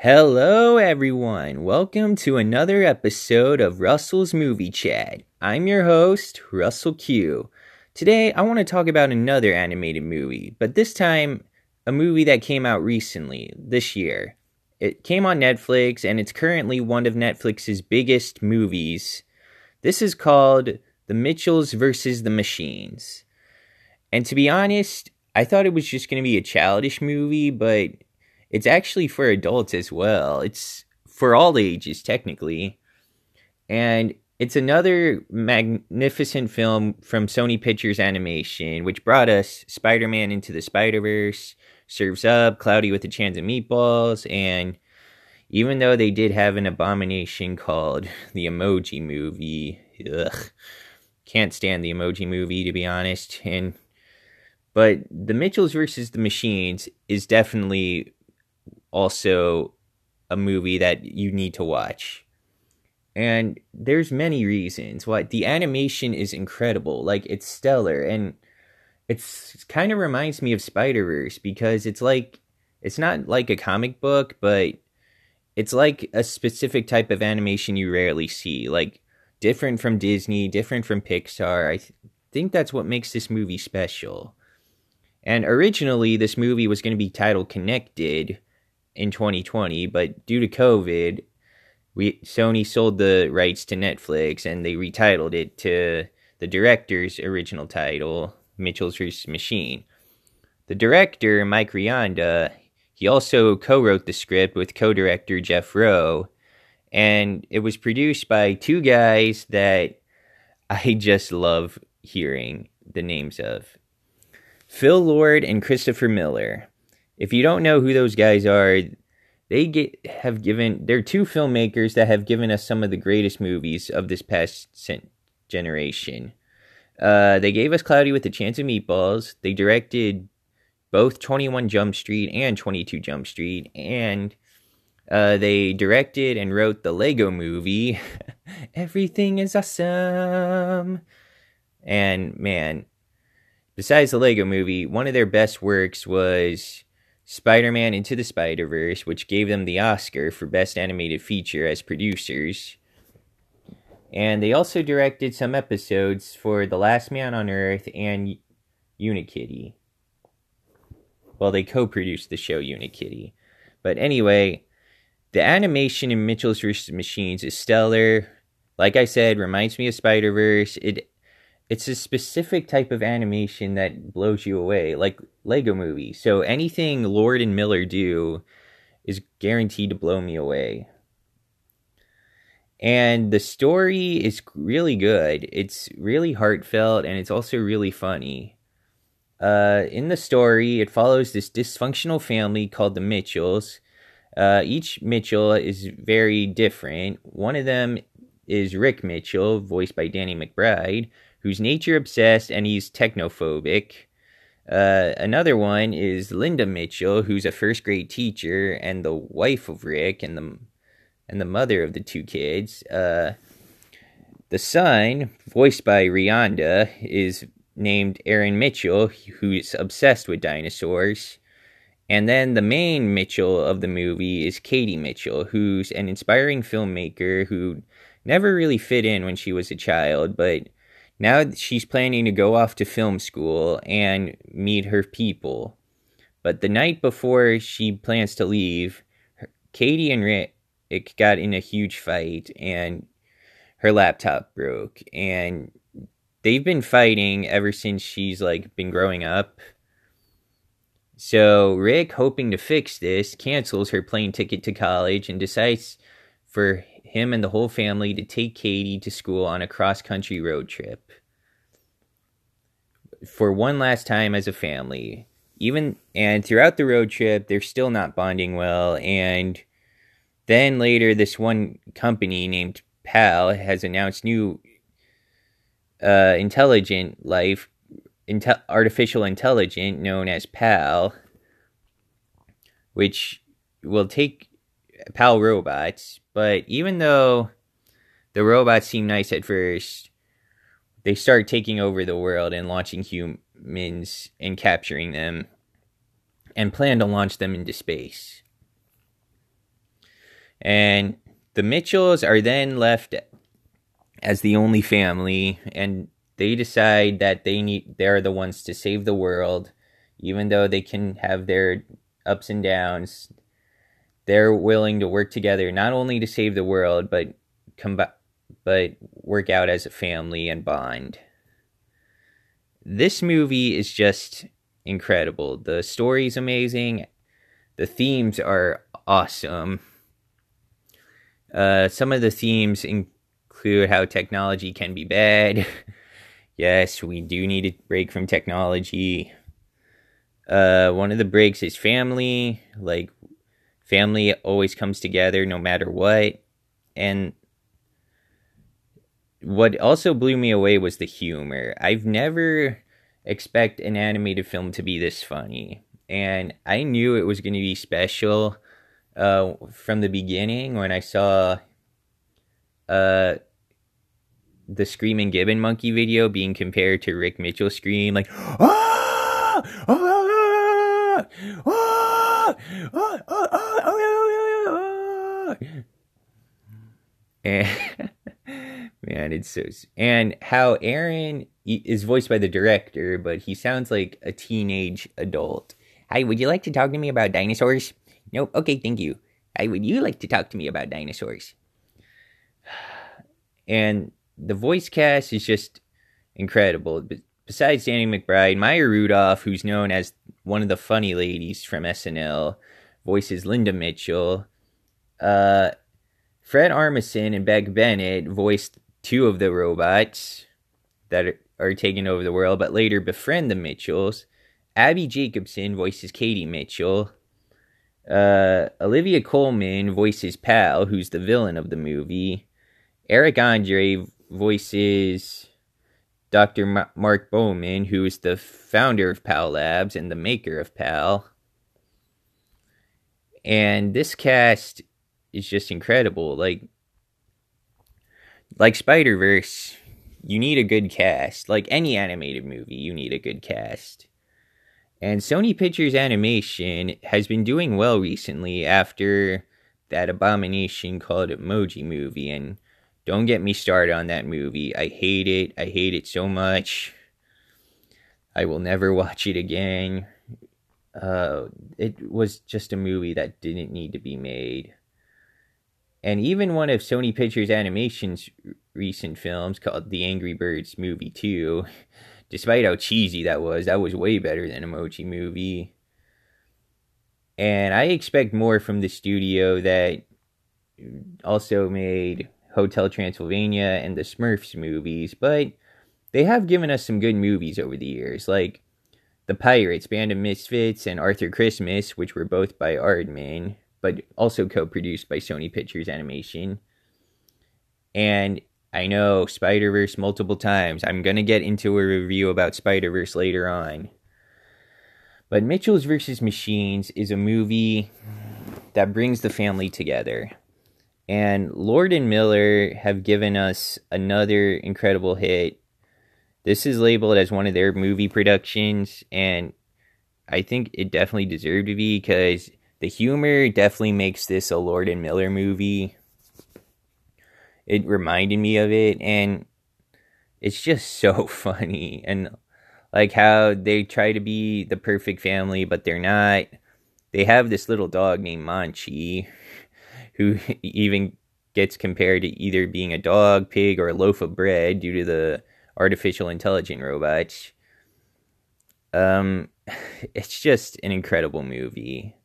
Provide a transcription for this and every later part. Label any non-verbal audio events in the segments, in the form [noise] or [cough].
Hello, everyone. Welcome to another episode of Russell's Movie Chat. I'm your host, Russell Q. Today, I want to talk about another animated movie, but this time, a movie that came out recently, this year. It came on Netflix, and it's currently one of Netflix's biggest movies. This is called The Mitchells vs. the Machines. And to be honest, I thought it was just going to be a childish movie, but it's actually for adults as well. It's for all ages, technically. And it's another magnificent film from Sony Pictures Animation, which brought us Spider Man into the Spider Verse, Surf's Up, Cloudy with a Chance of Meatballs, and even though they did have an abomination called [laughs] the Emoji Movie, ugh, can't stand the Emoji Movie to be honest. And but the Mitchells versus the Machines is definitely also a movie that you need to watch. And there's many reasons why the animation is incredible. Like it's stellar and it's kind of reminds me of Spider-Verse because it's like it's not like a comic book, but it's like a specific type of animation you rarely see. Like different from Disney, different from Pixar. I th- think that's what makes this movie special. And originally this movie was going to be titled Connected, in 2020, but due to COVID, we Sony sold the rights to Netflix and they retitled it to the director's original title, Mitchell's Machine. The director, Mike Rianda, he also co-wrote the script with co-director Jeff Rowe, and it was produced by two guys that I [laughs] just love hearing the names of. Phil Lord and Christopher Miller if you don't know who those guys are, they get have given they're two filmmakers that have given us some of the greatest movies of this past generation. Uh, they gave us Cloudy with a Chance of Meatballs. They directed both 21 Jump Street and 22 Jump Street, and uh, they directed and wrote the Lego movie. [laughs] Everything is awesome. And man, besides the Lego movie, one of their best works was Spider Man Into the Spider Verse, which gave them the Oscar for Best Animated Feature as producers. And they also directed some episodes for The Last Man on Earth and Unikitty. Well, they co produced the show Unikitty. But anyway, the animation in Mitchell's vs. Machines is stellar. Like I said, reminds me of Spider Verse. It it's a specific type of animation that blows you away, like Lego Movie. So anything Lord and Miller do is guaranteed to blow me away. And the story is really good. It's really heartfelt and it's also really funny. Uh, in the story, it follows this dysfunctional family called the Mitchells. Uh, each Mitchell is very different. One of them is Rick Mitchell, voiced by Danny McBride who's nature obsessed and he's technophobic. Uh, another one is Linda Mitchell, who's a first grade teacher and the wife of Rick and the and the mother of the two kids. Uh, the son, voiced by Rianda, is named Aaron Mitchell, who's obsessed with dinosaurs. And then the main Mitchell of the movie is Katie Mitchell, who's an inspiring filmmaker who never really fit in when she was a child, but now she's planning to go off to film school and meet her people. But the night before she plans to leave, Katie and Rick got in a huge fight and her laptop broke and they've been fighting ever since she's like been growing up. So Rick, hoping to fix this, cancels her plane ticket to college and decides for him and the whole family to take Katie to school on a cross country road trip. For one last time as a family. Even and throughout the road trip, they're still not bonding well. And then later, this one company named PAL has announced new uh, intelligent life, artificial intelligent known as PAL, which will take PAL robots but even though the robots seem nice at first, they start taking over the world and launching humans and capturing them and plan to launch them into space. And the Mitchells are then left as the only family, and they decide that they need they're the ones to save the world, even though they can have their ups and downs. They're willing to work together not only to save the world, but come but work out as a family and bond. This movie is just incredible. The story's amazing. The themes are awesome. Uh, some of the themes include how technology can be bad. [laughs] yes, we do need a break from technology. Uh, one of the breaks is family. Like, family always comes together no matter what. And what also blew me away was the humor. I've never expect an animated film to be this funny, and I knew it was going to be special uh, from the beginning when I saw uh, the Screaming Gibbon Monkey video being compared to Rick Mitchell scream like [gasps] ah! ah! ah! Ah! ah! ah! and [laughs] man, it's so and how Aaron is voiced by the director, but he sounds like a teenage adult. Hi, would you like to talk to me about dinosaurs? Nope. Okay, thank you. Hi, would you like to talk to me about dinosaurs? [sighs] And the voice cast is just incredible. Besides Danny McBride, Maya Rudolph, who's known as one of the funny ladies from SNL, voices Linda Mitchell. Uh, Fred Armisen and Beck Bennett voiced two of the robots that are, are taking over the world, but later befriend the Mitchells. Abbi Jacobson voices Katie Mitchell. Uh, Olivia Colman voices Pal, who's the villain of the movie. Eric Andre voices Dr. Mark Bowman, who is the founder of Pal Labs and the maker of Pal. And this cast is just incredible. Like like Spider Verse, you need a good cast. Like any animated movie, you need a good cast. And Sony Pictures Animation has been doing well recently after that abomination called Emoji Movie. And don't get me started on that movie. I hate it. I hate it so much. I will never [laughs] watch it again. Uh, it was just a movie that didn't need to be made. And even one of Sony Pictures Animation's recent films called The Angry Birds Movie 2, [laughs] despite how cheesy that was, that was way better than Emoji Movie. And I expect more from the studio that also made Hotel Transylvania and the Smurfs movies, but they have given us some good movies over the years, like The Pirates, Band of Misfits, and Arthur Christmas, which were both by Aardman but also co-produced by Sony Pictures Animation. And I know Spider Verse multiple times. I'm gonna get into a review about Spider Verse later on. But Mitchell's versus Machines is a movie that brings the family together. And Lord and Miller have given us another incredible hit. This is labeled as one of their movie productions, and I think it definitely deserved to be because the humor definitely makes this a Lord and Miller movie. It reminded me of it, and it's just so [laughs] funny. And like how they try to be the perfect family, but they're not. They have this little dog named Monchi, who [laughs] even gets compared to either being a dog, pig, or a loaf of bread due to the artificial intelligent robots. Um, [laughs] it's just an incredible movie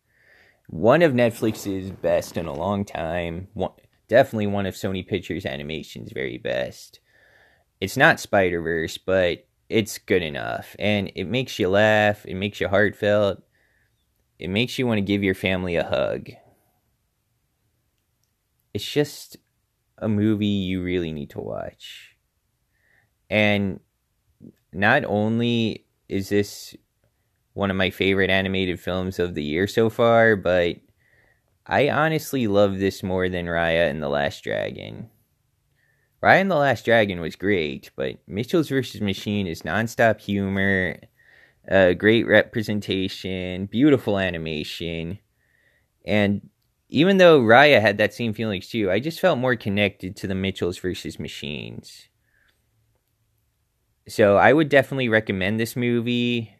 one of Netflix's best in a long time. One, definitely one of Sony Pictures Animation's very best. It's not Spider Verse, but it's good enough, and it makes you laugh. It makes you heartfelt. It makes you want to give your family a hug. It's just a movie you really need to watch. And not only is this one of my favorite animated films of the year so far, but I honestly love this more than Raya and the Last Dragon. Raya and the Last Dragon was great, but Mitchell's vs. Machine is nonstop humor, uh, great representation, beautiful animation, and even though Raya had that same feelings too, I just felt more connected to the Mitchells versus Machines. So I would definitely recommend this movie.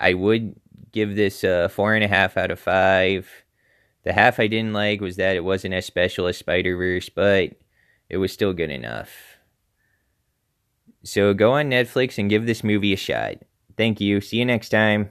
I would give this a four and a half out of five. The half I didn't like was that it wasn't as special as Spider Verse, but it was still good enough. So go on Netflix and give this movie a shot. Thank you. See you next time.